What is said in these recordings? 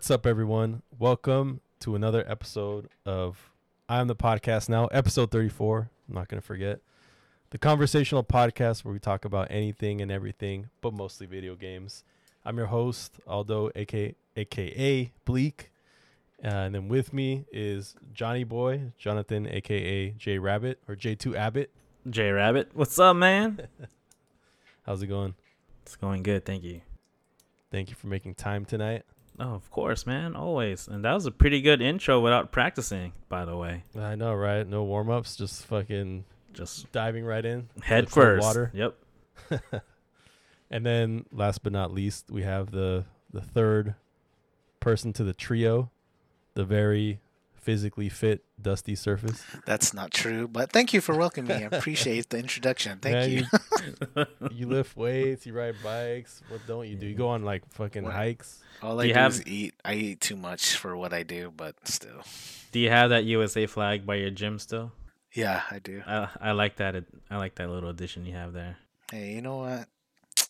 What's up, everyone? Welcome to another episode of I'm the Podcast Now, episode 34. I'm not going to forget. The conversational podcast where we talk about anything and everything, but mostly video games. I'm your host, Aldo, aka, AKA Bleak. Uh, and then with me is Johnny Boy, Jonathan, aka J Rabbit or J2 Abbott. J Rabbit, what's up, man? How's it going? It's going good, thank you. Thank you for making time tonight. Oh, of course, man, always. And that was a pretty good intro without practicing, by the way. I know, right? No warm ups, just fucking Just diving right in. head first. Water. Yep. And then last but not least, we have the the third person to the trio, the very physically fit Dusty Surface. That's not true, but thank you for welcoming me. I appreciate the introduction. Thank Man, you. You, you lift weights, you ride bikes. What don't you do? You go on like fucking What? hikes. All Do I you do have- is eat. I eat too much for what I do, but still. Do you have that USA flag by your gym still? Yeah, I do. I I like that. I like that little addition you have there. Hey, you know what? I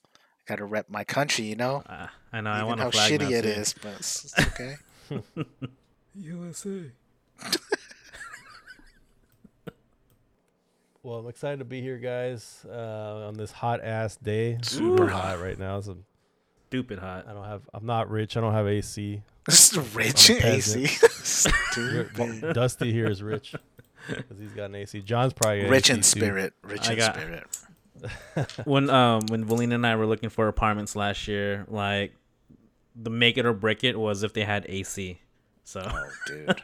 gotta rep my country, you know? Uh, I know. I want how a flag shitty now, it too. is, but it's, it's okay. USA. well, I'm excited to be here, guys, uh, on this hot ass day. Super hot hot. right now. So Stupid hot. I don't have. I'm not rich. I don't have AC. this is rich AC. Stupid. Dusty here is rich because he's got an AC. John's probably Rich AC in too. spirit. Rich I in got- spirit. when um when Valina and I were looking for apartments last year, like the make it or break it was if they had AC. So Oh, dude.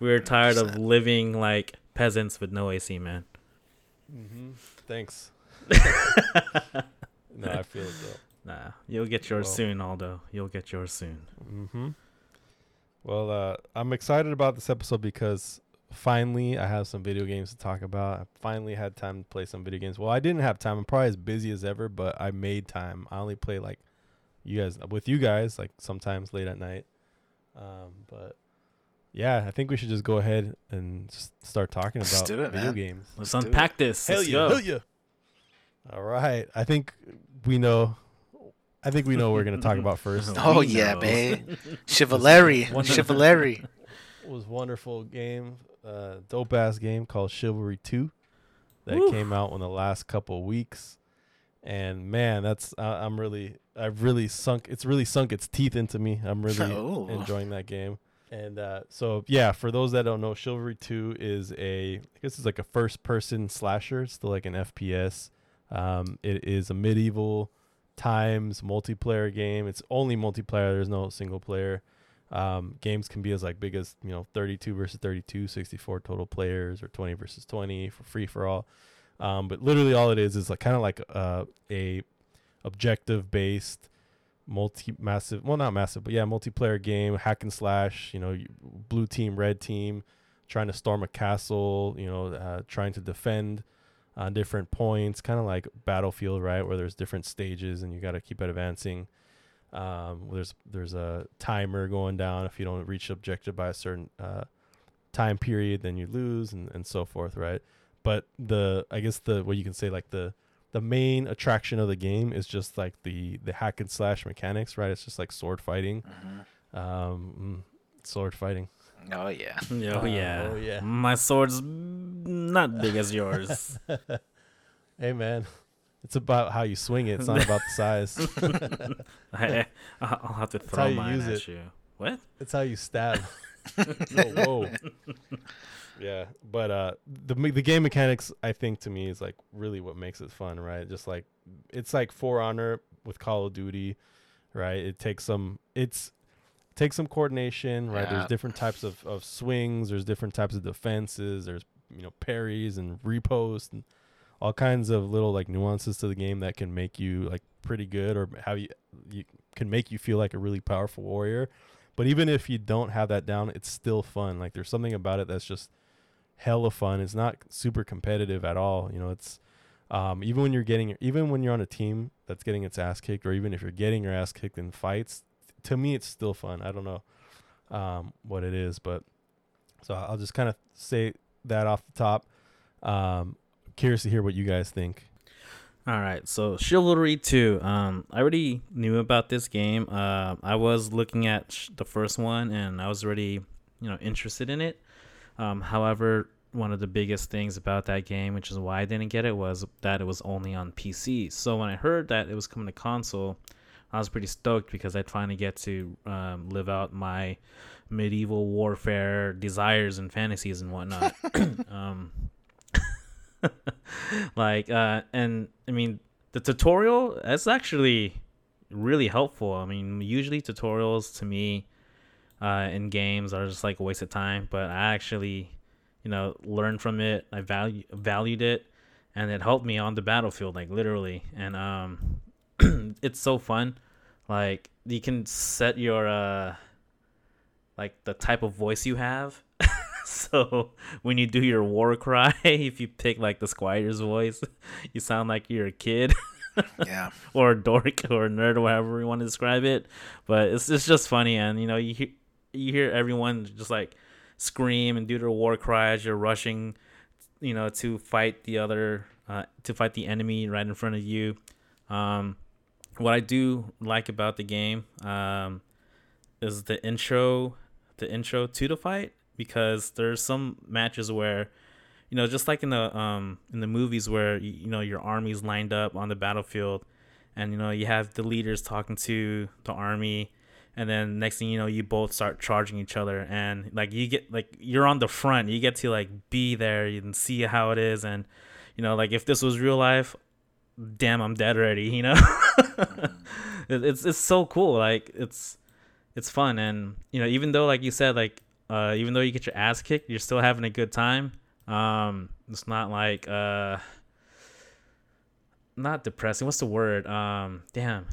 we were tired of 100%. living like peasants with no AC, man. Mm-hmm. Thanks. no, I feel it though. Nah, you'll get yours Well- soon, Aldo. You'll get yours soon. Mm-hmm. Well, uh, I'm excited about this episode because finally I have some video games to talk about. I finally had time to play some video games. Well, I didn't have time. I'm probably as busy as ever, but I made time. I only play like you guys with you guys, like sometimes late at night. Um, but yeah, I think we should just go ahead and just start talking Let's about do it, video man. games. Let's Let's do it. unpack this. Let's go. yeah. All right. I think we know. I think we know what we're gonna talk about first. Oh, We yeah, know. babe. Chivalry. Chivalry. was wonderful game, uh, dope ass game called Chivalry Two, that Woo. came out in the last couple weeks, and man, that's I I'm really I've really sunk it's really sunk its teeth into me. I'm really Oh. enjoying that game, and uh, so yeah, for those that don't know, Chivalry Two is a I guess it's like a first person slasher, it's still like an FPS. Um, it is a medieval times multiplayer game. It's only multiplayer. There's no single player. Um, games can be as like big as you know 32 versus 32, 64 total players, or 20 versus 20 for free for all. Um, but literally all it is is like kind of like uh, a objective based multi massive well not massive but yeah multiplayer game hack and slash you know blue team red team trying to storm a castle you know uh, trying to defend on different points kind of like battlefield right where there's different stages and you got to keep advancing. Um, there's there's a timer going down. If you don't reach objective by a certain uh, time period then you lose and, and so forth right but the i guess the what you can say like the the main attraction of the game is just like the the hack and slash mechanics right it's just like sword fighting Mhm. um mm, sword fighting Oh, yeah. Oh Uh, yeah. oh, yeah. My sword's not big as yours. hey man it's about how you swing it it's not about the size I, I'll have to how throw you mine use at it. you. What? it's how you stab whoa, whoa. Yeah but uh the the game mechanics i think to me is like really what makes it fun right? Just like it's like for honor with call of duty right? It takes some it's takes some coordination right? There's different types of, of swings there's different types of defenses there's you know parries and ripostes and all kinds of little like nuances to the game that can make you like pretty good or how you you can make you feel like a really powerful warrior. But even if you don't have that down, it's still fun. Like there's something about it that's just hella fun. It's not super competitive at all. You know, it's um, even when you're getting even when you're on a team that's getting its ass kicked, or even if you're getting your ass kicked in fights, to me it's still fun. I don't know um, what it is, but so I'll just kind of say that off the top. Um, curious to hear what you guys think. All right, so Chivalry 2. Um, I already knew about this game. Uh, I was looking at sh- the first one and I was already, you know, interested in it. Um, however, one of the biggest things about that game, which is why I didn't get it, was that it was only on PC. So when I heard that it was coming to console, I was pretty stoked because I'd finally get to um, live out my medieval warfare desires and fantasies and whatnot. um, like uh and i mean the tutorial that's actually really helpful i mean usually tutorials to me uh in games are just like a waste of time but i actually you know learned from it i value valued it and it helped me on the battlefield like literally and um it's so fun like you can set your uh like the type of voice you have so when you do your war cry, if you pick like the squire's voice, you sound like you're a kid. yeah. or a dork or a nerd or whatever you want to describe it. But it's it's just funny and you know, you hear you hear everyone just like scream and do their war cries. you're rushing, you know, to fight the other uh, to fight the enemy right in front of you. Um, what I do like about the game um, is the intro, the intro to the fight because there's some matches where you know just like in the um in the movies where you, you know your army's lined up on the battlefield and you know you have the leaders talking to the army and then next thing you know you both start charging each other and like you get like you're on the front you get to like be there and see how it is and you know like if this was real life damn i'm dead already you know it, it's it's so cool like it's it's fun and you know even though like you said like uh, even though you get your ass kicked, you're still having a good time. Um, it's not like uh, not depressing. What's the word? Um, damn,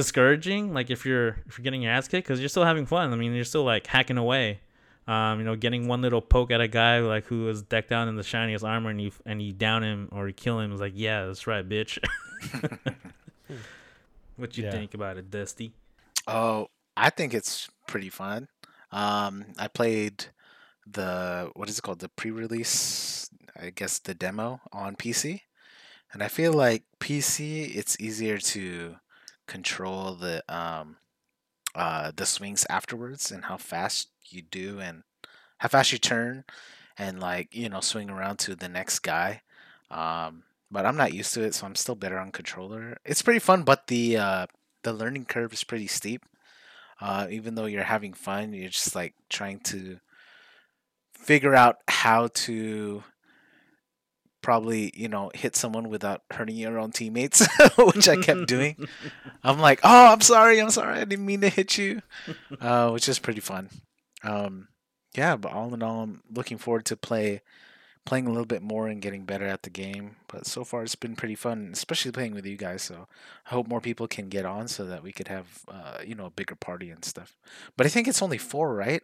discouraging. Like if you're if you're getting your ass kicked, because you're still having fun. I mean, you're still like hacking away. Um, you know, getting one little poke at a guy like who is decked out in the shiniest armor, and you and you down him or you kill him. Is like, yeah, that's right, bitch. what you Yeah. think about it, Dusty? Oh, I think it's pretty fun. Um, I played the what is it called? The pre-release, I guess the demo on PC, and I feel like PC it's easier to control the um uh the swings afterwards and how fast you do and how fast you turn and like you know swing around to the next guy. Um, but I'm not used to it, so I'm still better on controller. It's pretty fun, but the uh, the learning curve is pretty steep uh, even though you're having fun, you're just like trying to figure out how to probably you know hit someone without hurting your own teammates, which I kept doing. I'm like, oh, I'm sorry, I'm sorry, I didn't mean to hit you, uh, which is pretty fun. Um, yeah, but all in all, I'm looking forward to play playing a little bit more and getting better at the game. But so far, it's been pretty fun, especially playing with you guys. So I hope more people can get on so that we could have uh, you know a bigger party and stuff. But I think it's only four, right?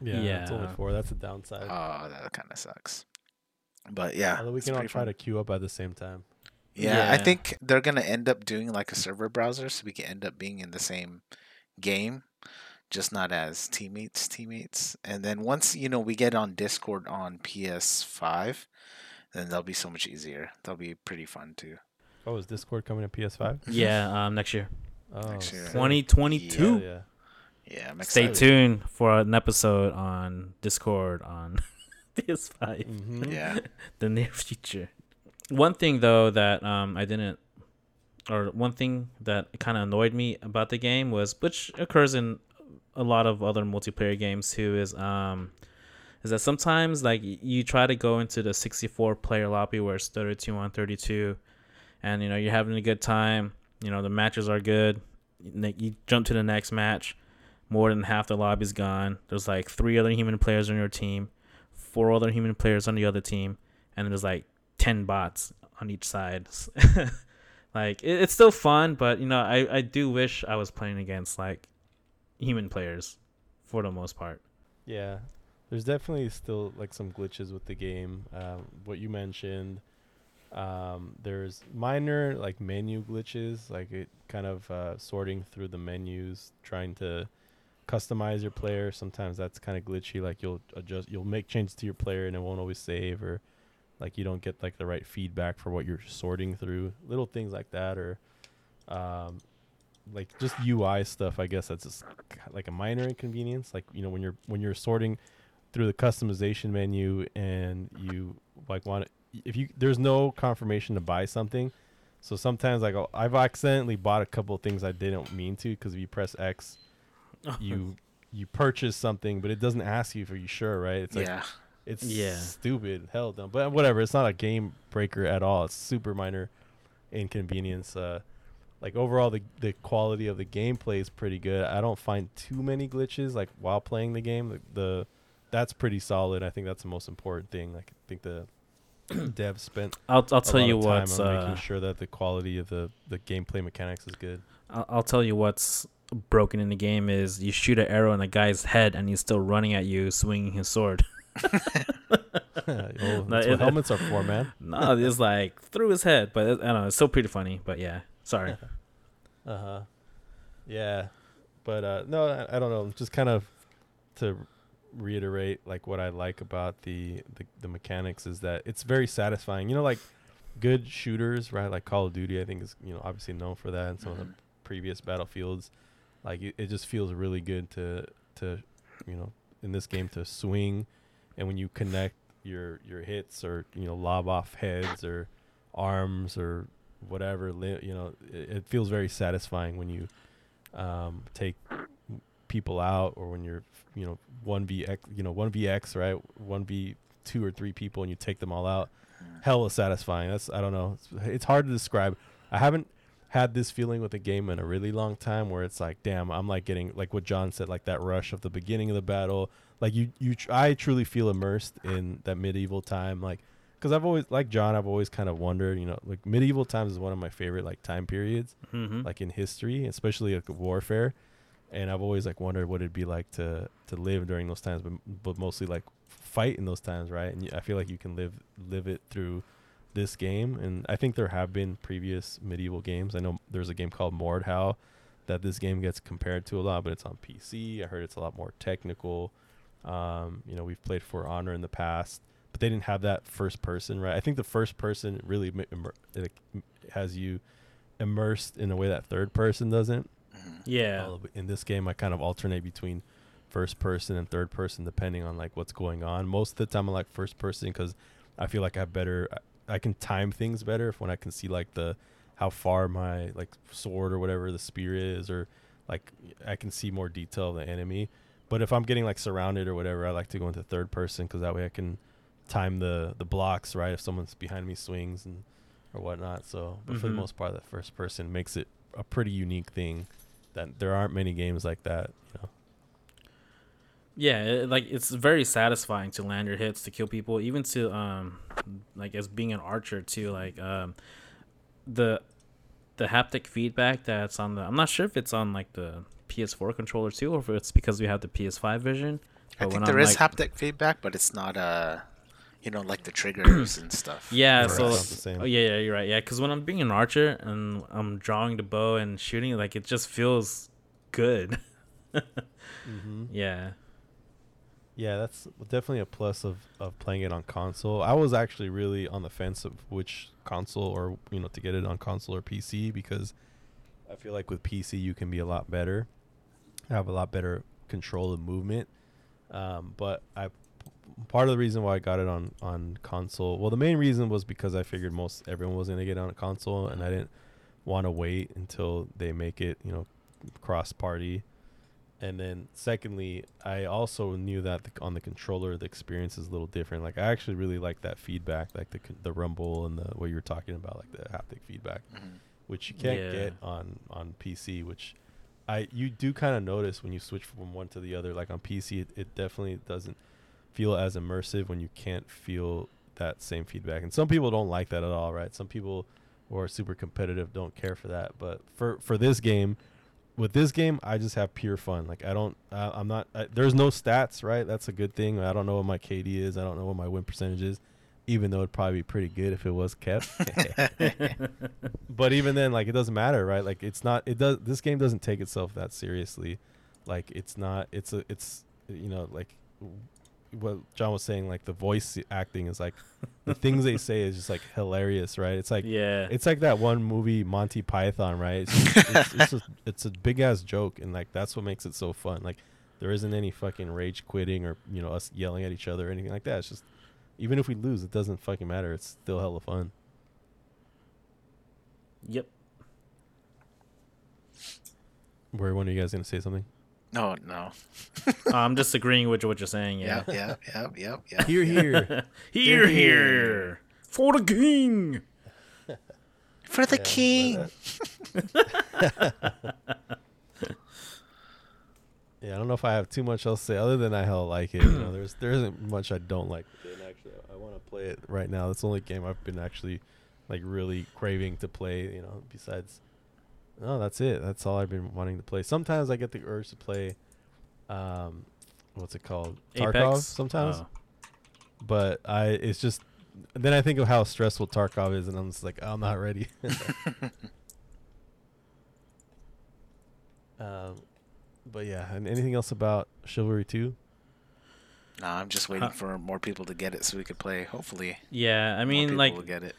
Yeah, yeah. it's only four. That's a downside. Oh, that kind of sucks. But yeah, Although we it's can all try fun. to queue up at the same time. Yeah, I think they're gonna end up doing like a server browser, so we can end up being in the same game, just not as teammates. Teammates, and then once you know we get on Discord on PS5, then that'll be so much easier. That'll be pretty fun too. Oh, is Discord coming to PS5? yeah, um, next year, Oh, Next year. 2022. Yeah, yeah. Yeah, I'm Stay tuned for an episode on Discord on PS5 Mhm. Yeah, the near future. One thing though that um I didn't or one thing that kind of annoyed me about the game was which occurs in a lot of other multiplayer games too is um is that sometimes like you try to go into the 64 player lobby where it's 32 on 32 and you know you're having a good time you know the matches are good you jump to the next match more than half the lobby's gone there's like three other human players on your team four other human players on the other team and there's like 10 bots on each side. Like it, it's still fun but you know I, I do wish i was playing against like human players for the most part. Yeah, there's definitely still like some glitches with the game. Um, what you mentioned, um, there's minor like menu glitches, like it kind of uh, sorting through the menus, trying to customize your player. Sometimes that's kind of glitchy. Like you'll adjust, you'll make changes to your player, and it won't always save, or like you don't get like the right feedback for what you're sorting through little things like that or um like just ui stuff i guess that's just like a minor inconvenience like you know when you're when you're sorting through the customization menu and you like want if you there's no confirmation to buy something so sometimes like I'll- i've accidentally bought a couple things i didn't mean to because if you press x you you purchase something but it doesn't ask you if you sure right? It's like yeah. it's Yeah. stupid. Hell no but whatever it's not a game breaker at all. It's super minor inconvenience uh like overall the the quality of the gameplay is pretty good. I don't find too many glitches like while playing the game. The, the that's pretty solid. I think that's the most important thing. Like i think the devs spent I'll I'll a tell lot you what's uh, making sure that the quality of the the gameplay mechanics is good. I'll, I'll tell you what's broken in the game is you shoot an arrow in a guy's head and he's still running at you swinging his sword. oh, that's it- what helmets are for man no, it's like through his head, but it, I don't know. It's still pretty funny. But yeah, sorry. Uh huh. Yeah, but uh, no, I, I don't know. Just kind of to reiterate, like what I like about the, the the mechanics is that it's very satisfying. You know, like good shooters, right? Like Call of Duty, I think is you know obviously known for that, and some of the Mhm. previous battlefields. Like it, it just feels really good to to you know in this game to swing, and when you connect your your hits or you know lob off heads or arms or whatever li- you know it, it feels very satisfying when you um, take people out or when you're you know 1vx you know 1vx right? 1v 2 or 3 people and you take them all out. Hella satisfying. That's i don't know. It's, it's hard to describe. I haven't had this feeling with a game in a really long time where it's like damn i'm like getting like what john said like that rush of the beginning of the battle like you you tr- i truly feel immersed in that medieval time like because i've always like john i've always kind of wondered you know like medieval times is one of my favorite like time periods Mm-hmm. like in history, especially like warfare. And I've always like wondered what it'd be like to to live during those times, but but mostly like fight in those times, right? And I feel like you can live live it through this game. And I think there have been previous medieval games. I know there's a game called Mordhau that this game gets compared to a lot, but it's on PC. I heard it's a lot more technical. Um, you know, we've played For Honor in the past, but they didn't have that first person, right? I think the first person really mi- immer- it has you immersed in a way that third person doesn't. Mhm. Yeah. All In this game, I kind of alternate between first person and third person depending on like what's going on. Most of the time, I like first person because I feel like I have better. I, can time things better if when I can see like the how far my like sword or whatever the spear is, or like I can see more detail of the enemy. But if I'm getting like surrounded or whatever, I like to go into third person because that way I can time the the blocks right if someone's behind me swings and or whatnot. So, but for the Mhm. most part, that first person makes it a pretty unique thing that there aren't many games like that. You know. Yeah, it, like it's very satisfying to land your hits to kill people, even to um, like as being an archer too. Like um, the the haptic feedback that's on the. I'm not sure if it's on like the PS4 controller too, or if it's because we have the PS5 vision. I But think when there I'm, is like- haptic feedback, but it's not uh, you know, like the triggers and stuff. Yeah, Right. so It's the same. oh yeah, yeah, you're right. Yeah, because when I'm being an archer and I'm drawing the bow and shooting, like it just feels good. Mm-hmm. yeah. Yeah, that's definitely a plus of, of playing it on console. I was actually really on the fence of which console or you know to get it on console or PC because I feel like with PC you can be a lot better, have a lot better control of movement. Um, but I part of the reason why I got it on on console, well, the main reason was because I figured most everyone was gonna get on a console, and I didn't want to wait until they make it you know cross party. And then secondly, I also knew that the, on the controller the experience is a little different. Like I actually really like that feedback, like the the rumble and the what you were talking about, like the haptic feedback, Mhm. which you can't Yeah. get on on PC. Which I you do kind of notice when you switch from one to the other. Like on PC, it, it definitely doesn't feel as immersive when you can't feel that same feedback. And some people don't like that at all, right? Some people who are super competitive don't care for that. But for for this game, with this game, I just have pure fun. Like I don't, uh, I'm not. I, there's no stats, right? That's a good thing. I don't know what my KD is. I don't know what my win percentage is. Even though it'd probably be pretty good if it was kept. but even then, like it doesn't matter, right? Like it's not. It does. This game doesn't take itself that seriously. Like it's not. It's a. It's you know like what John was saying, like the voice acting is like the things they say is just like hilarious, right? It's like yeah, it's like that one movie Monty Python, right? It's just, it's, it's, a, it's a big ass joke, and like that's what makes it so fun. Like there isn't any fucking rage quitting or you know us yelling at each other or anything like that. It's just even if we lose, it doesn't fucking matter. It's still hella fun. yep. Where one of you guys gonna say something? No, no. Uh, I'm just agreeing with what you're saying. Yeah. Yeah. Yeah. Yeah. yep, yep. Here, here. here, here, for the king. For the Yeah, king. yeah, I don't know if I have too much else to say other than I hell like it. You know, there's there isn't much I don't like. And actually, I want to play it right now. That's the only game I've been actually like really craving to play. You know, besides, no, that's it. That's all I've been wanting to play. Sometimes I get the urge to play, um, what's it called, Tarkov. Apex. Sometimes, Oh. but I it's just then I think of how stressful Tarkov is, and I'm just like I'm not ready. um, but yeah, and anything else about Chivalry Two? No, I'm just waiting Huh. for more people to get it so we could play. Hopefully, Yeah, I mean, people like will get it.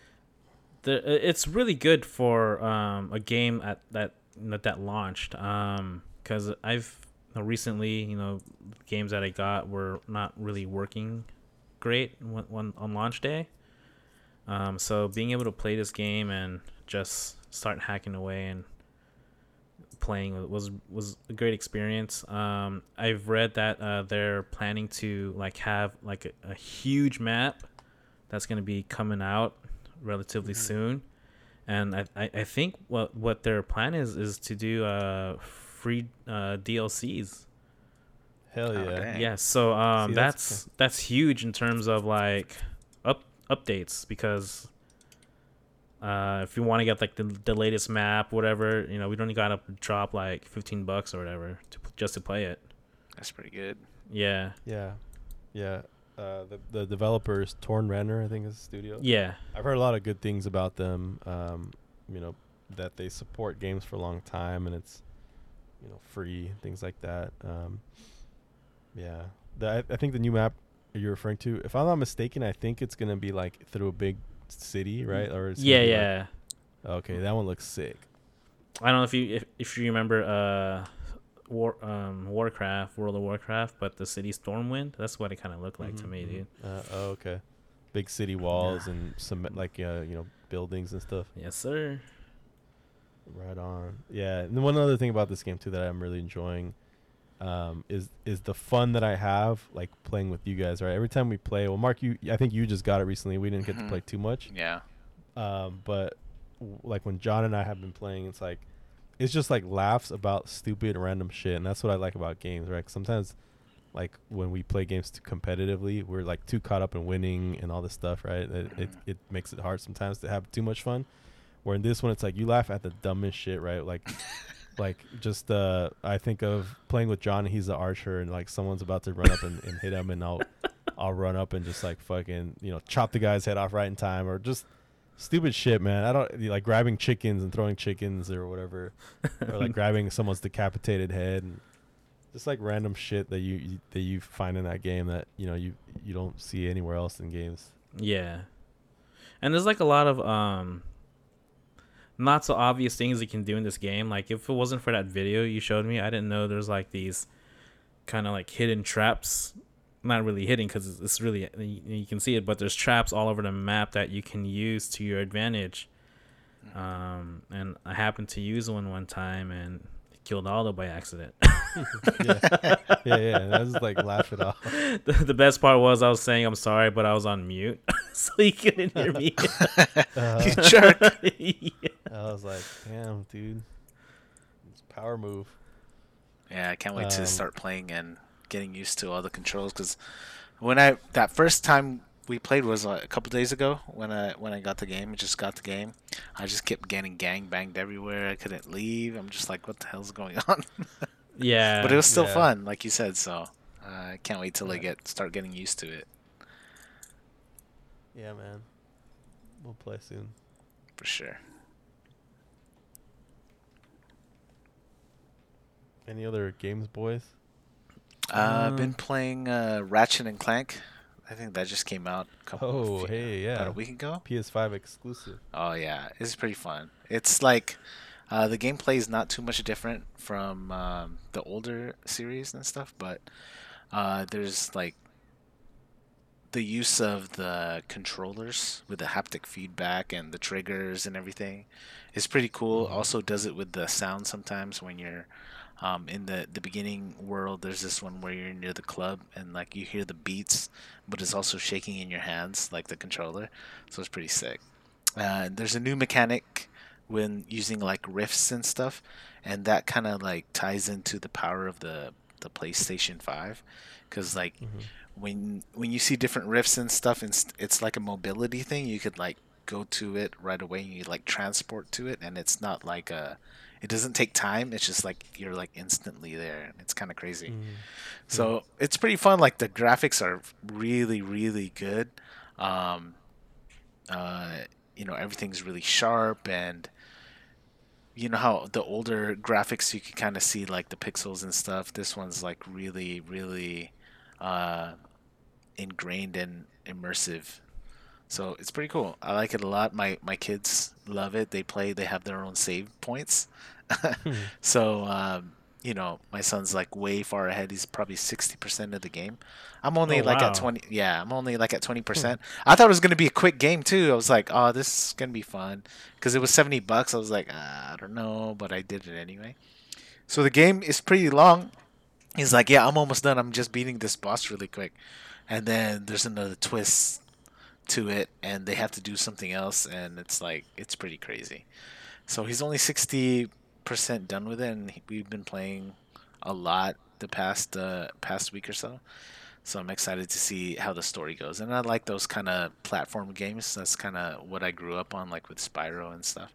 The it's really good for um a game at that that that launched um because I've you know, recently you know games that I got were not really working great when, when on launch day. Um so being able to play this game and just start hacking away and playing was was a great experience. Um I've read that uh, they're planning to like have like a, a huge map that's going to be coming out relatively soon and I, I, I think what what their plan is is to do uh free uh DLCs Hell Oh, yeah! dang. yeah so um See, that's that's that's, huge in terms of like up updates because uh if you want to get like the, the latest map whatever you know we don't gotta drop like 15 bucks or whatever to just to play it That's pretty good. yeah Yeah, yeah. Uh, the the developers Torn Banner, I think is the studio. yeah I've heard a lot of good things about them. Um, you know that they support games for a long time and it's you know free things like that. Um, yeah, the, I, I think the new map you're referring to, if I'm not mistaken, I think it's gonna be like through a big city, right? Or gonna yeah like- yeah okay, that one looks sick. I don't know if you if, if you remember uh War um Warcraft World of Warcraft, but the city Stormwind. That's what it kind of looked like to Mhm, me, mhm. dude. Uh, oh, okay. Big city walls and some like uh, you know buildings and stuff. Yes, sir. Right on. Yeah. And then one other thing about this game too that I'm really enjoying um, is is the fun that I have like playing with you guys. Right. Every time we play. Well, Mark, you I think you just got it recently. We didn't get Mhm. to play too much. Yeah. Um, but w- like when John and I have been playing, it's like it's just like laughs about stupid random shit, and that's what I like about games. right? sometimes. Like when we play games too competitively, we're like too caught up in winning and all this stuff, right? It, it it makes it hard sometimes to have too much fun. Where in this one, it's like you laugh at the dumbest shit, right? Like, like just uh, I think of playing with John. And he's the archer, and like someone's about to run up and, and hit him, and I'll I'll run up and just like fucking you know chop the guy's head off right in time, or just stupid shit, man. I don't like grabbing chickens and throwing chickens or whatever, or like grabbing someone's decapitated head, and just like random shit that you, you that you find in that game that you know you you don't see anywhere else in games. Yeah, and there's like a lot of um not so obvious things you can do in this game. Like if it wasn't for that video you showed me, I didn't know there's like these kind of like hidden traps. Not really hitting because it's really you you can see it, but there's traps all over the map that you can use to your advantage. Um, and I happened to use one one time and killed Aldo by accident. yeah, yeah, yeah. That's just like laugh it off. the, the best part was I was saying I'm sorry, but I was on mute, so he couldn't hear me. Uh, you jerk. yeah. I was like, damn, dude, it's a power move. Yeah, I can't wait Um, to start playing and getting used to all the controls. Because when I that first time we played was uh, a couple days ago when I when I got the game, I just got the game. I just kept getting gang banged everywhere. I couldn't leave. I'm just like, what the hell's going on? Yeah. but it was still yeah. fun, like you said. So uh, I can't wait till I get start getting used to it Yeah, man. We'll play soon. for sure. Any other games, boys? Uh, I've been playing uh, Ratchet and Clank. I think that just came out. A couple Oh, few- hey, about yeah. a week ago. PS5 exclusive. Oh yeah, it's pretty fun. It's like uh, the gameplay is not too much different from um, the older series and stuff, but uh, there's like the use of the controllers with the haptic feedback and the triggers and everything is pretty cool. Mhm. Also does it with the sound sometimes when you're um, in the the beginning world. There's this one where you're near the club and like you hear the beats, but it's also shaking in your hands like the controller. So it's pretty sick. Uh, there's a new mechanic when using like rifts and stuff, and that kind of like ties into the power of the the PlayStation Five, because like Mhm. when when you see different rifts and stuff, it's it's like a mobility thing. You could like go to it right away, and you like transport to it, and it's not like a it doesn't take time. It's just like you're like instantly there, and it's kind of crazy. Mhm. So it's pretty fun. Like the graphics are really, really good. Um, uh, you know, everything's really sharp, and you know how the older graphics you can kind of see like the pixels and stuff. This one's like really, really uh, ingrained and immersive. So it's pretty cool. I like it a lot. My my kids love it. They play. They have their own save points. So, um, you know, my son's like way far ahead. He's probably 60% of the game. I'm only Oh, like wow. at 20. Yeah, I'm only like at 20%. I thought it was going to be a quick game too. I was like, oh, this is going to be fun. Because it was 70 bucks. I was like, ah, I don't know, but I did it anyway. So the game is pretty long. He's like, yeah, I'm almost done. I'm just beating this boss really quick. And then there's another twist to it, and they have to do something else, and it's like, it's pretty crazy. So he's only 60% done with it, and we've been playing a lot the past uh, past week or so. So I'm excited to see how the story goes. And I like those kind of platform games. That's kind of what I grew up on, like with Spyro and stuff.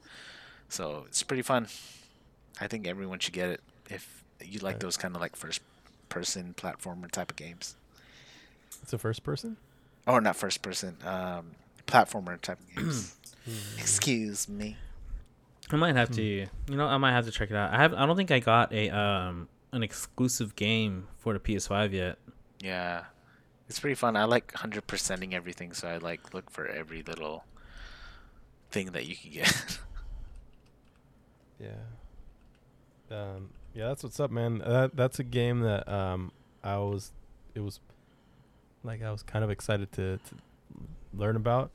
So it's pretty fun. I think everyone should get it if you like Right. those kind of like first person platformer type of games. It's a first person? Or not first person, um, platformer type of games. Excuse me. I might have to, you know, I might have to check it out. I have, I don't think I got a um an exclusive game for the PS5 yet. Yeah, it's pretty fun. I like hundred percenting everything, so I like look for every little thing that you can get. Yeah. Um, yeah, that's what's up, man. That that's a game that um I was it was like I was kind of excited to, to learn about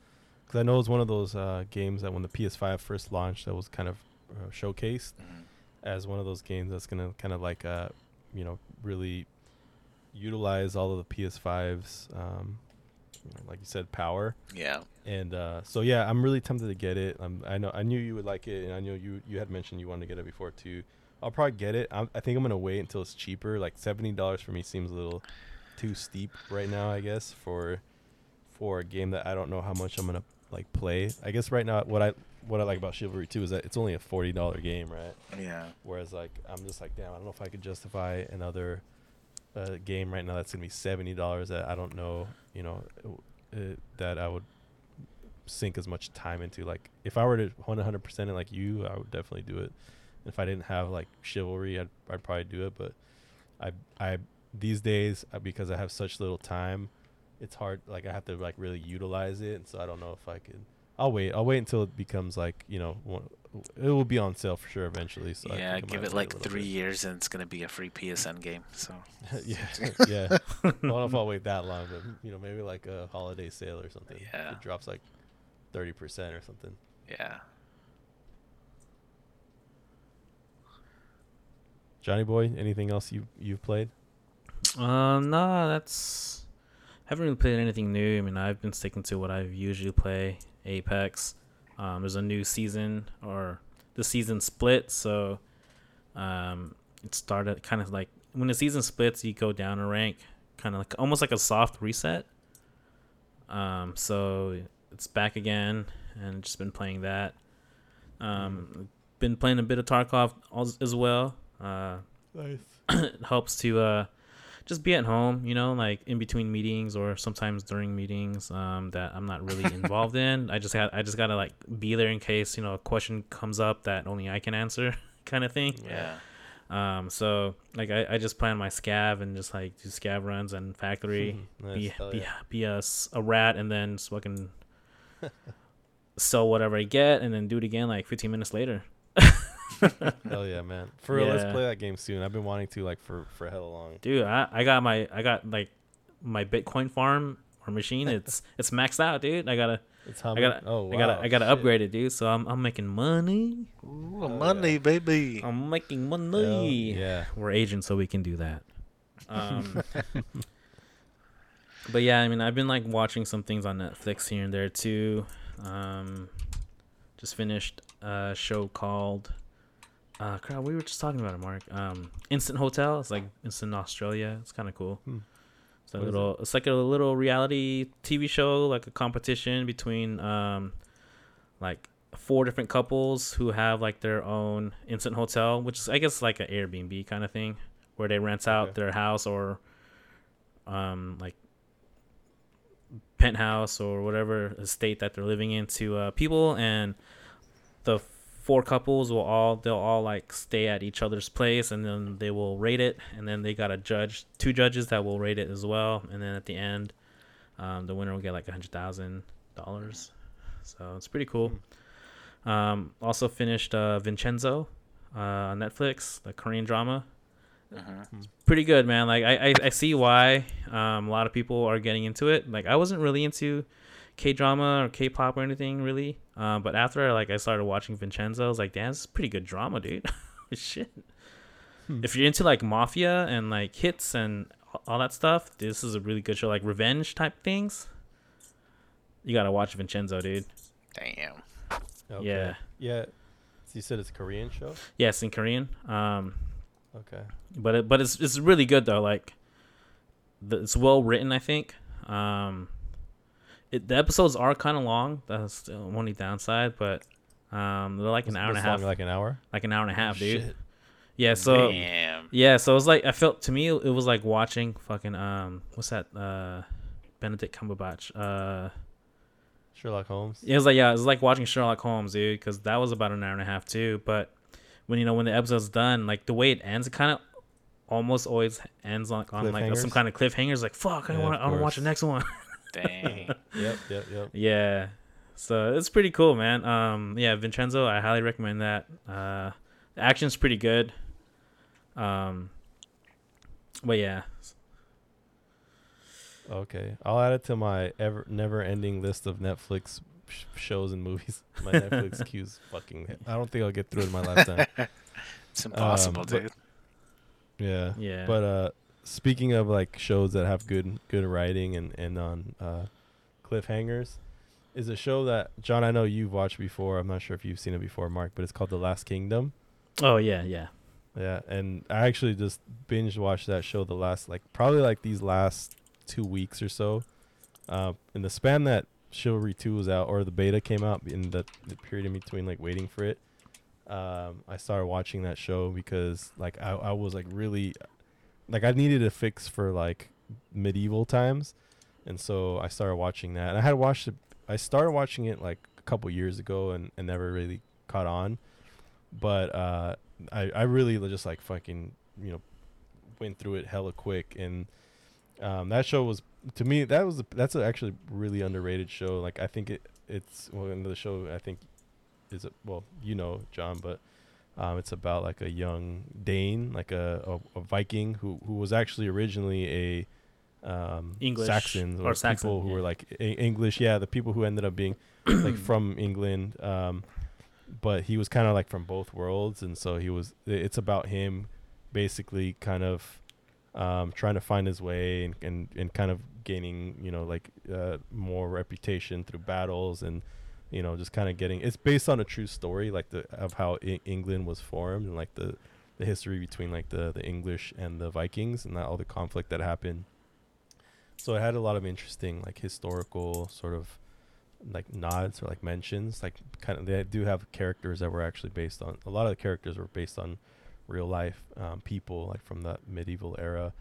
because I know it's one of those uh, games that when the PS5 first launched, that was kind of uh, showcased Mhm. as one of those games that's gonna kind of like uh you know really utilize all of the PS5's um like you said power Yeah, and uh, so yeah, I'm really tempted to get it. Um, I know I knew you would like it, and I know you you had mentioned you wanted to get it before too. I'll probably get it. I'm, I think I'm gonna wait until it's cheaper. Like seventy dollars for me seems a little too steep right now. I guess for for a game that I don't know how much I'm gonna like play. I guess right now what I what I like about Chivalry 2 is that it's only a forty dollar game, right? yeah, Whereas like I'm just like, damn, I don't know if I could justify another uh, game right now that's gonna be seventy dollars that I don't know, you know, uh, that I would sink as much time into. Like if I were to one hundred percent it like you, I would definitely do it. If I didn't have like chivalry, I'd I'd probably do it. But I I these days uh, because I have such little time, it's hard. Like I have to like really utilize it, and so I don't know if I could. I'll wait. I'll wait until it becomes like you know, one, it will be on sale for sure eventually. So yeah. I Give it like three bit. years, and it's gonna be a free PSN game. So yeah, yeah. I don't know if I'll wait that long, but you know, maybe like a holiday sale or something. Yeah. it drops like thirty percent or something. yeah. Johnny boy, anything else you you've played? Uh, no, that's haven't really played anything new. I mean, I've been sticking to what I usually play, Apex. Um, there's a new season or the season split, so um, it started kind of like when the season splits, you go down a rank, kind of like almost like a soft reset. Um, so it's back again, and just been playing that. Um, been playing a bit of Tarkov as well. Uh, Nice. it helps to uh just be at home you know like in between meetings or sometimes during meetings um that i'm not really involved in i just had i just gotta like be there in case you know a question comes up that only i can answer kind of thing Yeah. Um, so like I, I just plan my scav and just like do scav runs and factory, Nice, be hell be, yeah. be a, s- a rat and then fucking sell whatever I get and then do it again like 15 minutes later. Hell yeah, man. For real, let's Yeah. play that game soon. I've been wanting to like for for hell long. Dude, I, I got my I got like my Bitcoin farm or machine. It's it's maxed out, dude. I gotta It's how I gotta oh wow, I gotta I gotta shit. upgrade it, dude. So I'm I'm making money. Ooh, Hell money, baby. I'm making Hell money. yeah. We're agents, so we can do that. Um, but yeah, I mean, I've been like watching some things on Netflix here and there too. Um, just finished a show called. Uh, crap, we were just talking about it, Mark. Um, Instant Hotel. It's like Instant Australia. It's kind of cool. Hmm. It's a What little. It's like a little reality TV show, like a competition between um, like four different couples who have like their own instant hotel, which is I guess like an Airbnb kind of thing, where they rent out Okay. their house or um like penthouse or whatever estate that they're living in to uh, people, and the four couples will all they'll all like stay at each other's place, and then they will rate it, and then they got a judge, two judges that will rate it as well, and then at the end, um, the winner will get like a hundred thousand dollars. So it's pretty cool. Um, also finished uh, Vincenzo uh, on Netflix, the Korean drama. Mhm. Pretty good, man. Like I, I, I see why um, a lot of people are getting into it. Like I wasn't really into K drama or K pop or anything really. Uh, but after like I started watching Vincenzo, I was like, damn, this is pretty good drama, dude. Shit. Hmm. If you're into like mafia and like hits and all that stuff, this is a really good show. Like revenge type things. You gotta watch Vincenzo, dude. Damn. Okay. Yeah. Yeah. So you said it's a Korean show? Yes, in Korean. Um, Okay. but it, but it's it's really good though. Like, the, it's well written. I think. Um, it, the episodes are kind of long. That's the only downside, but um, they're like an What's- hour and a half. long, like an hour? like an hour and a half, dude. Shit. Yeah. So Damn. yeah. So it was like I felt to me it was like watching fucking um what's that uh Benedict Cumberbatch uh Sherlock Holmes. Yeah, it was like yeah it was like watching Sherlock Holmes, dude, because that was about an hour and a half too. But when you know when the episode's done, like the way it ends, it kind of almost always ends on on like some kind of cliffhangers. Like fuck, I Yeah, want I want to watch the next one. Dang. Yep, yep, yep. yeah, so it's pretty cool, man. Um, yeah, Vincenzo, I highly recommend that. Uh, the action's pretty good. Um, but yeah, Okay. I'll add it to my ever never ending list of Netflix sh- shows and movies. My Netflix queue's fucking I don't think I'll get through it in my lifetime. It's impossible, Um, but- dude. Yeah. yeah. But uh speaking of like shows that have good good writing and and on uh cliffhangers is a show that John I know you've watched before. I'm not sure if you've seen it before, Mark, but it's called The Last Kingdom. oh yeah, yeah. Yeah, and I actually just binge watched that show the last like probably like these last two weeks or so. Uh, in the span that Chivalry Two was out or the beta came out in the, the period in between like waiting for it, um, I started watching that show because like I, I was like really like I needed a fix for like medieval times, and so I started watching that. And I had watched it. I started watching it like a couple years ago and, and never really caught on, but uh, I I really just like fucking you know went through it hella quick and um, that show was to me that was that's actually really underrated show like I think it it's well the show I think is it well you know John but um, it's about like a young Dane like a, a, a Viking who who was actually originally a um, English Saxons or or, Saxon, people who yeah. were like a- English yeah the people who ended up being like from England um, but he was kind of like from both worlds and so he was it's about him basically kind of um, trying to find his way and, and, and kind of gaining you know like uh, more reputation through battles and you know just kind of getting it's based on a true story like the of how I- England was formed and like the the history between like the the English and the Vikings and that, all the conflict that happened. So it had a lot of interesting like historical sort of like nods or like mentions like kind of they do have characters that were actually based on a lot of the characters were based on real life um, people like from that medieval era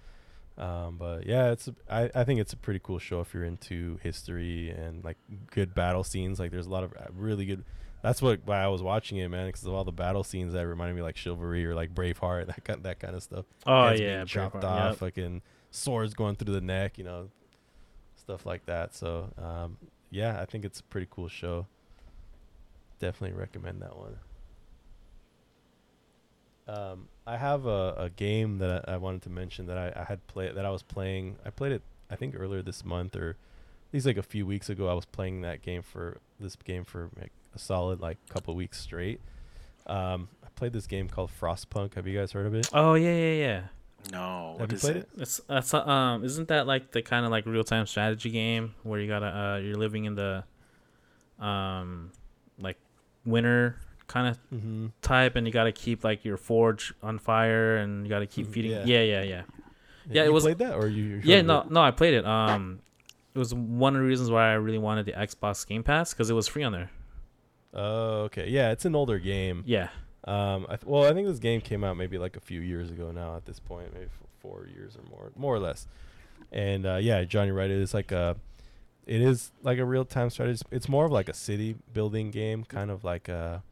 Um, but yeah, it's a- I, I think it's a pretty cool show if you're into history and like good battle scenes. Like there's a lot of uh, really good. That's what why I was watching it, man, because of all the battle scenes that reminded me like chivalry or like Braveheart, that kind that kind of stuff. Oh Heads yeah, chopped Braveheart, off, yep. fucking swords going through the neck, you know, stuff like that. So um, yeah, I think it's a pretty cool show. Definitely recommend that one. Um, I have a, a game that I, I wanted to mention that I, I had played that I was playing. I played it I think earlier this month or at least like a few weeks ago. I was playing that game for this game for like a solid like couple weeks straight. Um, I played this game called Frostpunk. Have you guys heard of it? Oh yeah, yeah, yeah. No, Have what you is played it? It's that's uh, um isn't that like the kind of like real time strategy game where you gotta uh you're living in the um like winter kind of Mm-hmm. type and you gotta keep like your forge on fire and you gotta keep Mhm, feeding yeah. yeah yeah yeah Yeah, it you was- played that or you? yeah no it? no I played it um it was one of the reasons why I really wanted the Xbox Game Pass because it was free on there Oh, okay. Yeah, it's an older game. yeah Um, I th- well, I think this game came out maybe like a few years ago now. At this point, maybe f- four years or more, more or less. And uh, yeah, Johnny right. It is like a, it is like a real time strategy. It's more of like a city building game, kind of like a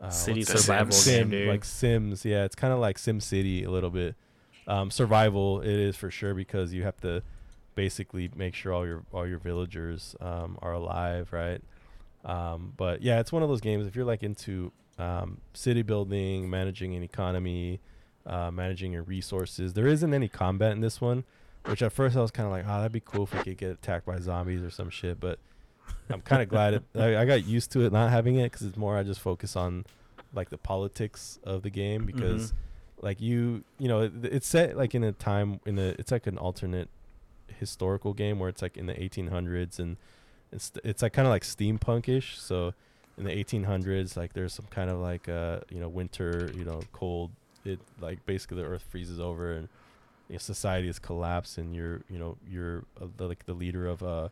uh, city survival Sims? game sim, dude like Sims. Yeah, it's kind of like Sim City a little bit. Um, survival it is for sure because you have to basically make sure all your all your villagers um, are alive, right? Um, but yeah, it's one of those games. If you're like into um, city building, managing an economy, uh, managing your resources, there isn't any combat in this one. Which at first I was kind of like, oh, that'd be cool if we could get attacked by zombies or some shit. But I'm kind of glad it, I, I got used to it not having it because it's more I just focus on like the politics of the game because like you you know it, it's set like in a time in a it's like an alternate historical game where it's like in the 1800s and it's it's like kind of like steampunkish. So in the 1800s like there's some kind of like uh you know winter you know cold it like basically the earth freezes over and you know, society has collapsed and you're you know you're uh, the, like the leader of a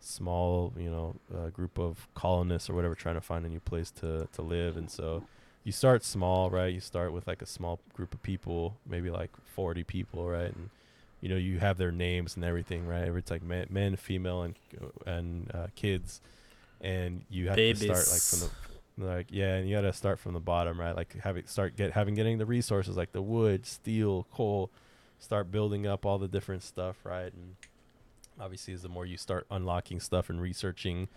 small you know uh, group of colonists or whatever trying to find a new place to to live. And so you start small right? You start with like a small group of people maybe like 40 people right? And you know you have their names and everything right? It's like men, men female and and uh, kids. And you have to start like from the like yeah and you got to start from the bottom right? Like having start get having getting the resources like the wood steel coal start building up all the different stuff right? And obviously is the more you start unlocking stuff and researching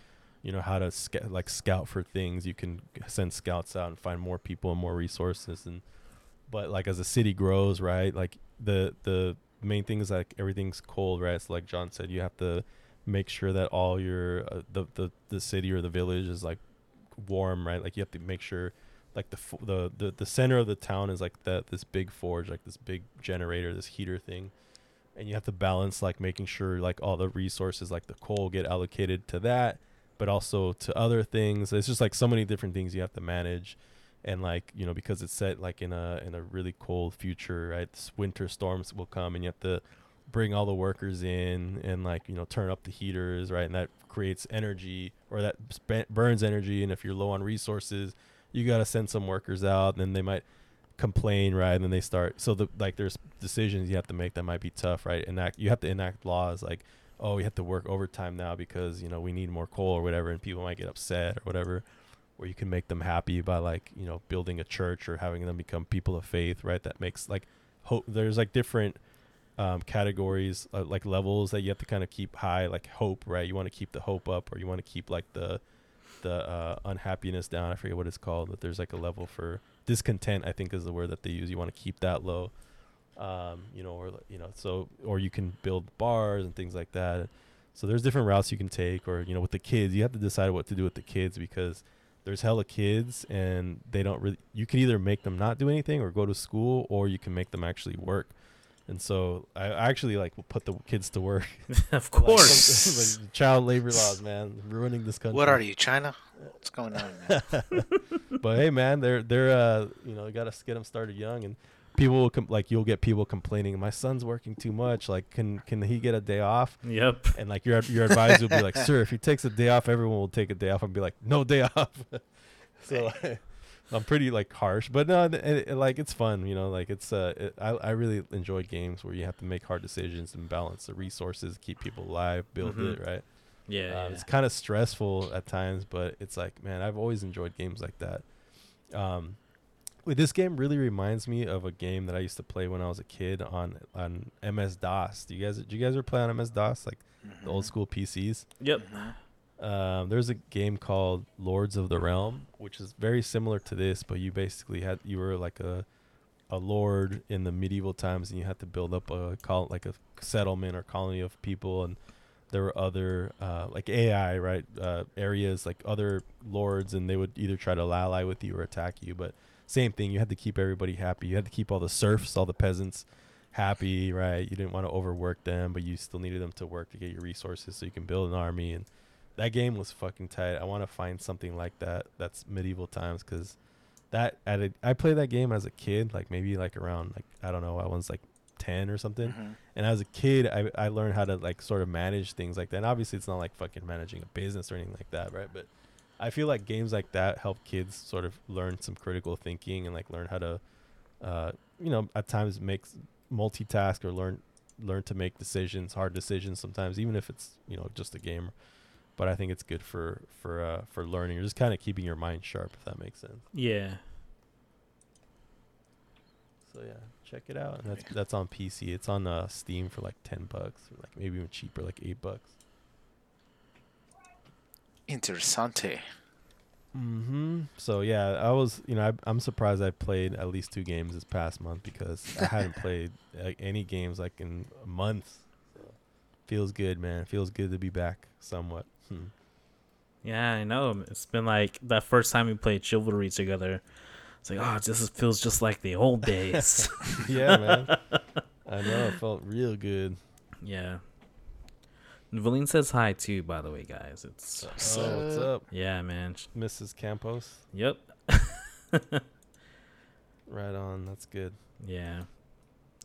you know how to sc- like scout for things you can send scouts out and find more people and more resources and but like as the city grows right like the the main thing is like everything's cold right? So like john said you have to make sure that all your uh, the, the the city or the village is like warm right? Like you have to make sure like the the the, the center of the town is like that this big forge like this big generator this heater thing and you have to balance like making sure like all the resources like the coal get allocated to that but also to other things. It's just like so many different things you have to manage. And like you know because it's set like in a in a really cold future right? S- winter storms will come and you have to bring all the workers in and like you know turn up the heaters right? And that creates energy or that burns energy. And if you're low on resources you got to send some workers out. And then they might complain right? And then they start so the like there's decisions you have to make that might be tough right? Enact you have to enact laws like oh we have to work overtime now because you know we need more coal or whatever and people might get upset or whatever. Or you can make them happy by like you know building a church or having them become people of faith right? That makes like hope there's like different um, categories uh, like levels that you have to kind of keep high like hope right? You want to keep the hope up or you want to keep like the the uh, unhappiness down. I forget what it's called but there's like a level for discontent i think is the word that they use. You want to keep that low um, you know or you know so or you can build bars and things like that. So there's different routes you can take or you know with the kids you have to decide what to do with the kids because there's hella kids and they don't really you can either make them not do anything or go to school or you can make them actually work and so i I actually like put the kids to work of course. some- like, child labor laws man ruining this country What are you, China? What's going on, man? but hey man they're they're uh you know you gotta get them started young and people will com- like you'll get people complaining my son's working too much like can can he get a day off yep. and like your your advisor will be like sir if he takes a day off everyone will take a day off and be like no day off so I'm pretty like harsh, but no, it, it- like it's fun, you know. Like it's uh, it, I I really enjoy games where you have to make hard decisions and balance the resources, keep people alive, build Mhm. it right. Yeah, Uh, yeah. It's kind of stressful at times, but it's like, man, I've always enjoyed games like that. Um, wait, this game really reminds me of a game that I used to play when I was a kid on on MS DOS. Do you guys, do you guys ever play on MS DOS, like the old Mhm. school PCs? Yep. Um, there's a game called Lords of the Realm, which is very similar to this, but you basically had you were like a a lord in the medieval times, and you had to build up a like a settlement or colony of people, and there were other uh, like AI right uh, areas like other lords, and they would either try to ally with you or attack you, but same thing. You had to keep everybody happy. You had to keep all the serfs, all the peasants happy, right? You didn't want to overwork them, but you still needed them to work to get your resources so you can build an army and that game was fucking tight. I want to find something like that that's medieval times because that at a, I played that game as a kid, like maybe like around like I don't know, I was like ten or something. Mhm. And as a kid, I I learned how to like sort of manage things like that. And obviously, it's not like fucking managing a business or anything like that, right? But I feel like games like that help kids sort of learn some critical thinking and like learn how to, uh, you know, at times make multitask or learn learn to make decisions, hard decisions sometimes, even if it's you know just a game. But I think it's good for for uh, for learning or just kind of keeping your mind sharp, if that makes sense. Yeah. So yeah, check it out. And that's that's on PC. It's on uh, Steam for like ten bucks, or like maybe even cheaper, like eight bucks. Interessante. Mm-hmm. So yeah, I was, you know, I, I'm surprised I played at least two games this past month because I hadn't played like, any games like in months. So feels good, man. Feels good to be back somewhat. Hmm. Yeah, I know. It's been like that first time we played Chivalry together. It's like, oh, this feels just like the old days. yeah, man. I know. It felt real good. yeah. Valine says hi too, by the way, guys. It's Oh, what's up, yeah, man. Mrs. Campos? Yep. Right on. That's good. Yeah.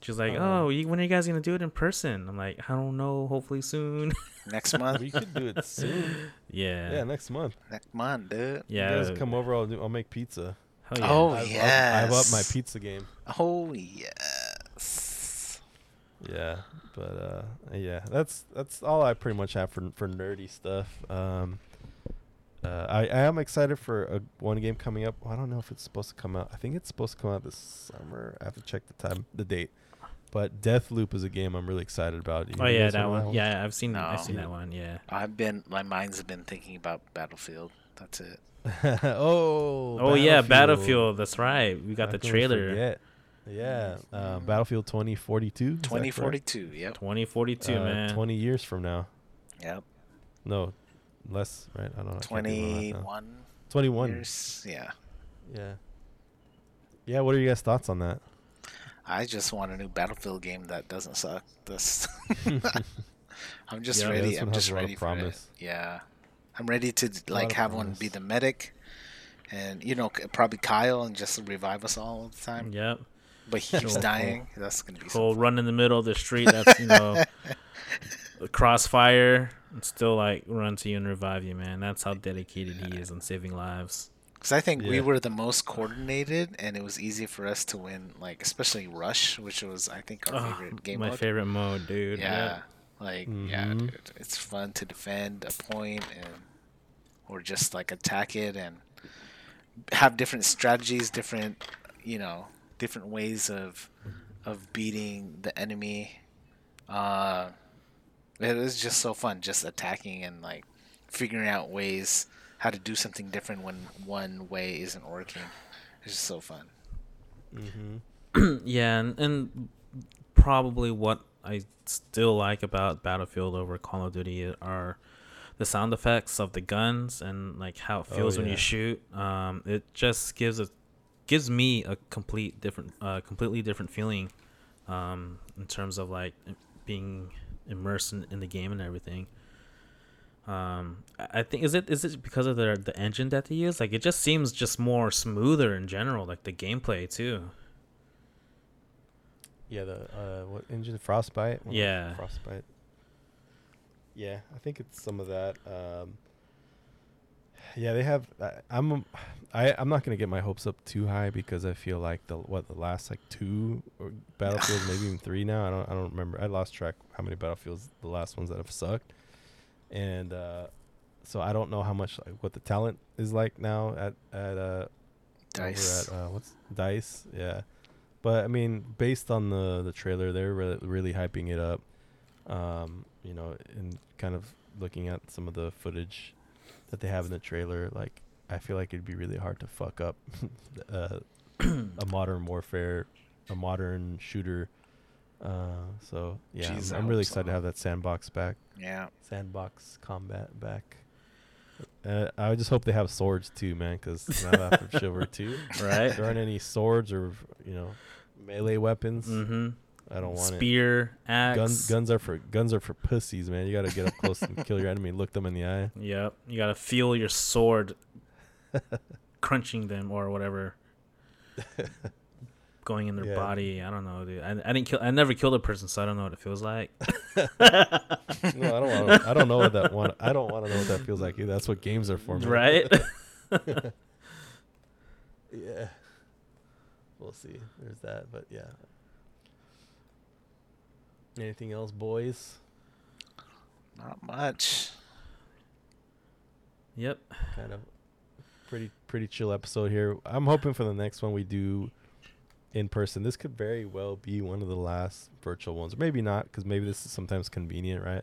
She's like, Um, oh, you, when are you guys gonna do it in person? I'm like, I don't know. Hopefully soon. Next month. we could do it soon. yeah. Yeah, next month. Next month, dude. Yeah. You guys come over. I'll do. I'll make pizza. Hell yeah. Oh, I've, I've, I've up my pizza game. Oh yes. Yeah, but uh, yeah, that's that's all I pretty much have for for nerdy stuff. Um, uh, I I am excited for a one game coming up. Well, I don't know if it's supposed to come out. I think it's supposed to come out this summer. I have to check the time, the date. But Deathloop is a game I'm really excited about. You Oh yeah, that one. Yeah, I've seen. That I've No. seen that one. Yeah. I've been. My mind's been thinking about Battlefield. That's it. oh. Oh yeah, Battlefield. That's right. We got How the trailer. forget? Yeah, uh, Battlefield 2042. is that correct? 2042. Yep. 2042, Uh, man. 20 years from now. Yep. No, less, right? I don't know. I can't do the math now. 21 21. years. Yeah. Yeah. Yeah, what are you guys' thoughts on that? I just want a new Battlefield game that doesn't suck. This. I'm just Yeah, ready. I'm just ready for it. Yeah. I'm ready to like have one be the medic, and you know probably Kyle and just revive us all all the time. Yep. But he keeps Cool. dying. That's gonna be so He'll run in the middle of the street. That's you know, crossfire, and still like run to you and revive you, man. That's how dedicated he is on saving lives. Because I think we were the most coordinated, and it was easy for us to win. Like especially Rush, which was I think our Oh, favorite game mode. my mode. favorite mode, dude. Yeah. Like yeah, Mhm. dude, it's fun to defend a point and or just like attack it and have different strategies, different you know, different ways of of beating the enemy. Uh it was just so fun just attacking and like figuring out ways how to do something different when one way isn't working. It's just so fun. Mm-hmm. yeah, and, and probably what I still like about Battlefield over Call of Duty are the sound effects of the guns and like how it Oh, feels when you shoot. Um, it just gives a gives me a complete different, uh, completely different feeling, um, in terms of like being immersed in, in the game and everything. Um, I think is it is it because of the the engine that they use? Like it just seems just more smoother in general, like the gameplay too. Yeah, the uh, what engine? Frostbite. What? Yeah. Frostbite. Yeah, I think it's some of that. Um, Yeah, they have. I, I'm. I, I'm not gonna get my hopes up too high because I feel like the what the last like two or battlefields, maybe even three now. I don't. I don't remember. I lost track how many battlefields the last ones that have sucked, and uh, so I don't know how much like what the talent is like now at at uh Dice. at uh, what's Dice, yeah. But I mean, based on the the trailer, they're re- really hyping it up. Um, you know, and kind of looking at some of the footage that they have in the trailer, like I feel like it'd be really hard to fuck up uh, a modern warfare, a modern shooter. Uh, so yeah, Jeez, I I'm, I'm really hope so. excited to have that sandbox back, Yeah. sandbox combat back. Uh, I just hope they have swords too, man, because now after Chivalry two, Right. there aren't any swords or you know melee weapons. Mm-hmm. I don't want Spear, it. axe. Guns, guns are for guns are for pussies, man. You gotta get up close and kill your enemy, look them in the eye. Yep. You gotta feel your sword crunching them or whatever. Going in their Yeah. body. I don't know, dude. I, I didn't kill. I never killed a person, so I don't know what it feels like. No, I don't. Want I don't know what that one. I don't want to know what that feels like. Either. That's what games are for, man. right? Yeah. We'll see. There's that, but yeah. Anything else, boys? Not much. yep. kind of pretty pretty chill episode here. I'm hoping for the next one we do in person. This could very well be one of the last virtual ones, or maybe not, because maybe this is sometimes convenient, right?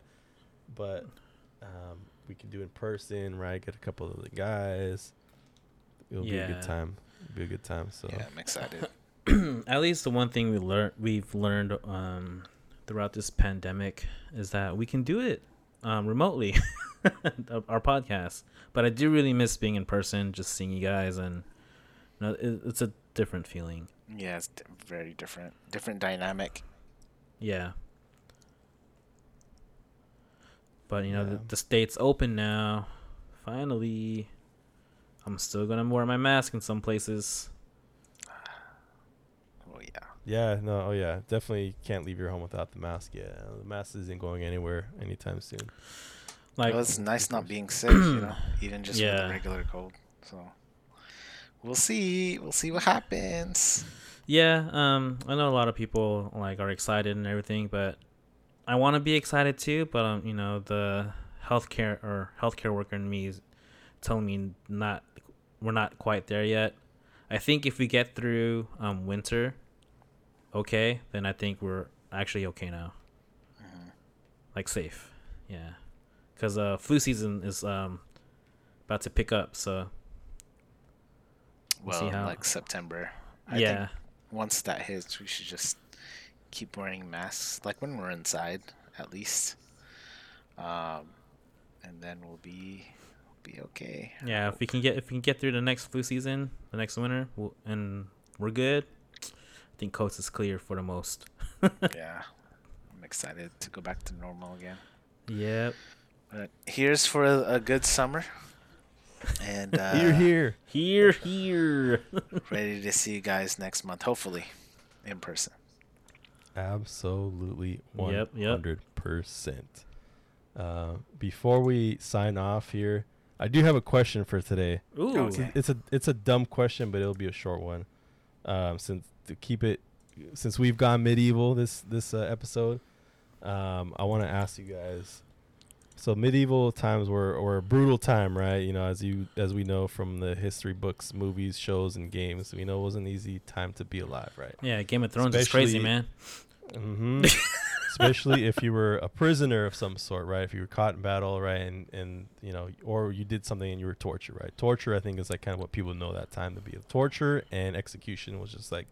But um, we can do in person, right? Get a couple of the guys. It'll be a good time. It'll be a good time. So Yeah, I'm excited. At least the one thing we learned we've learned um, throughout this pandemic is that we can do it um, remotely, our podcast. But I do really miss being in person, just seeing you guys, and you know, it, it's a different feeling. Yeah, it's di- very different. Different dynamic. Yeah. But you know, Yeah. the, the state's open now. Finally, I'm still gonna wear my mask in some places. Oh yeah. yeah, no, oh yeah, definitely can't leave your home without the mask. Yeah, the mask isn't going anywhere anytime soon. Like, well, it's nice not being sick, you know, even just with a regular cold. So we'll see. We'll see what happens. Yeah, um, I know a lot of people like are excited and everything, but I want to be excited too. But um, you know, the healthcare or healthcare worker in me is telling me not we're not quite there yet. I think if we get through um winter, okay, then I think we're actually okay now, Mhm. like safe. Yeah, because uh, flu season is um about to pick up, so We'll see how- like September. I yeah. think once that hits, we should just keep wearing masks, like when we're inside, at least. Um, and then we'll be be okay. Yeah, if we can get if we can get through the next flu season, the next winter, we'll, and we're good. I think coast is clear for the most. yeah, I'm excited to go back to normal again. Yep. But here's for a, a good summer, and uh, here, here. Here, here. ready to see you guys next month, hopefully, in person. Absolutely, Yep, yep. hundred percent. Uh, before we sign off here, I do have a question for today. Ooh. Okay. It's a it's a dumb question, but it'll be a short one. Um, since to keep it, since we've gone medieval this this uh, episode, um, I want to ask you guys. So medieval times were were a brutal time, right? You know, as you as we know from the history books, movies, shows, and games, we know it was an easy time to be alive, right? Yeah, Game of Thrones is crazy, Especially- man. hmm Especially if you were a prisoner of some sort, right? If you were caught in battle, right, and and you know, or you did something and you were tortured, right? Torture, I think, is like kind of what people know that time to be. Torture and execution was just like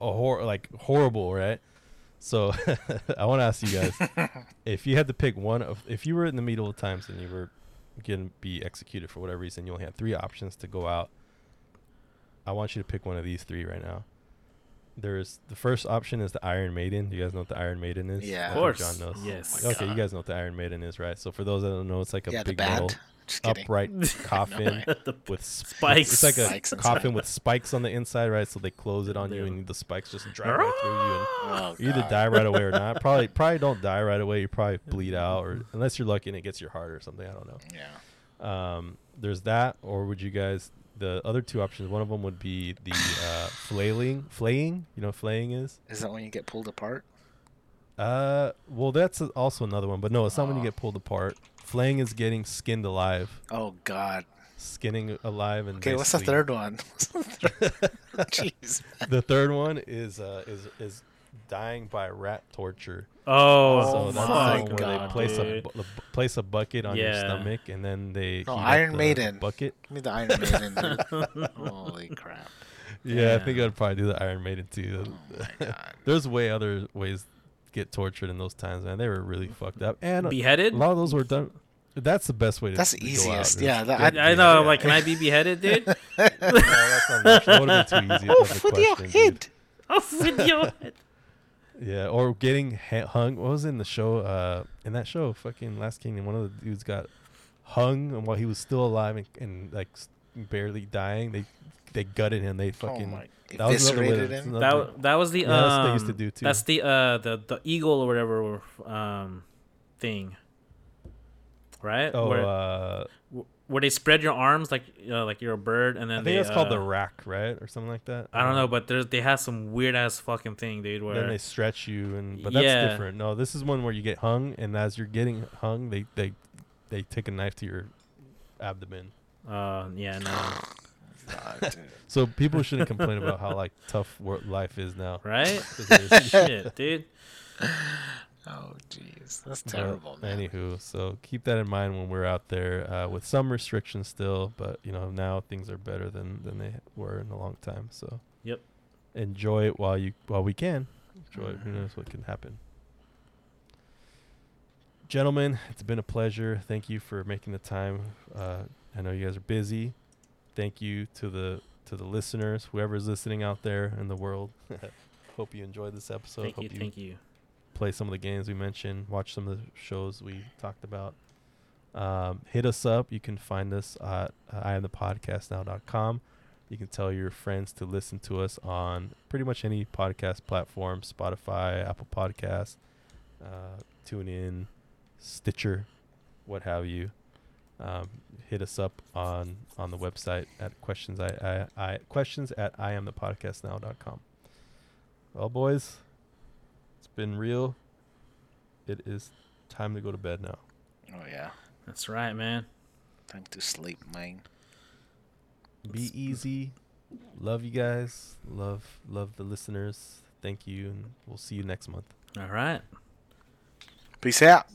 a hor like horrible, right? So I want to ask you guys if you had to pick one of if you were in the middle of times and you were going to be executed for whatever reason, you only had three options to go out. I want you to pick one of these three right now. There's the first option is the Iron Maiden. Do you guys know what the Iron Maiden is? Yeah. I Of course. John knows. Yes. Oh my Okay, you uh-huh. guys know what the Iron Maiden is, right? So for those that don't know, it's like a yeah, the big metal band. Just kidding. upright coffin The with sp- spikes. It's like a Spikes inside. coffin with spikes on the inside, right? So they close it on you, and the spikes just drive right through you, and Oh, you either die right away or not. Probably, probably don't die right away. You probably bleed out, or unless you're lucky and it gets your heart or something. I don't know. Yeah. Um, there's that, or would you guys? The other two options. One of them would be the uh, flailing, flaying. You know, what flaying is. Is that when you get pulled apart? Uh, well, that's also another one, but no, it's not when you Oh. get pulled apart. Flaying is getting skinned alive, Oh God. skinning alive, and Okay, what's the third one? Jeez. The third one is uh is is dying by rat torture. Oh, so Oh that's my the where God, they place a, dude. bu- bu- place a bucket on your stomach and then they No, heat up Iron the Maiden. bucket. Give me the Iron Maiden. Holy crap. Yeah, I think I'd probably do the Iron Maiden too. Oh my God. There's way other ways to get tortured in those times, man. They were really fucked up, and beheaded. a lot of those were done. That's the best way to. That's the to go out, easiest. Yeah, that- I, I know. beheaded. Like, can I be beheaded, dude? No, that's not an option. That would have been too easy. Oh, of a your question, dude. head. oh, with your head. Yeah, or getting hung. What was in the show? Uh, in that show, fucking Last Kingdom, one of the dudes got hung, and while he was still alive and, and like barely dying, they they gutted him. They Oh fucking. my. that was another way to- Eviscerated him. another- That that was the Yeah, that's what um. they used to do, too. That's the uh the the eagle or whatever um thing. Right. oh, Where, uh, where they spread your arms like uh, like you're a bird, and then I think that's called the uh, rack, right, or something like that. I don't know, but there's they have some weird ass fucking thing, dude. Where then they stretch you, and but that's Yeah. different. No, this is one where you get hung, and as you're getting hung, they they they take a knife to your abdomen. uh yeah no So people shouldn't complain about how like tough life is now. right 'cause it is. shit dude. Oh jeez, that's terrible, man. Anywho, so keep that in mind when we're out there uh, with some restrictions still, but you know now things are better than than they were in a long time. So Yep. enjoy it while you while we can. Enjoy it. Who Mhm. knows what can happen. Gentlemen, it's been a pleasure. Thank you for making the time. Uh, I know you guys are busy. Thank you to the to the listeners, whoever's listening out there in the world. Hope you enjoyed this episode. thank Hope you, you thank you. Play some of the games we mentioned, watch some of the shows we talked about. Um, hit us up. You can find us at uh, iamthepodcastnow.com. You can tell your friends to listen to us on pretty much any podcast platform Spotify, Apple Podcasts, uh, TuneIn, Stitcher, what have you. Um, hit us up on on the website at questions I, I, I questions at iamthepodcastnow.com. Well, boys, been real. It is time to go to bed now. Oh yeah, That's right, man. time to sleep, man. Be easy. Love you guys. Love love the listeners. Thank you, and we'll see you next month. All right. Peace out.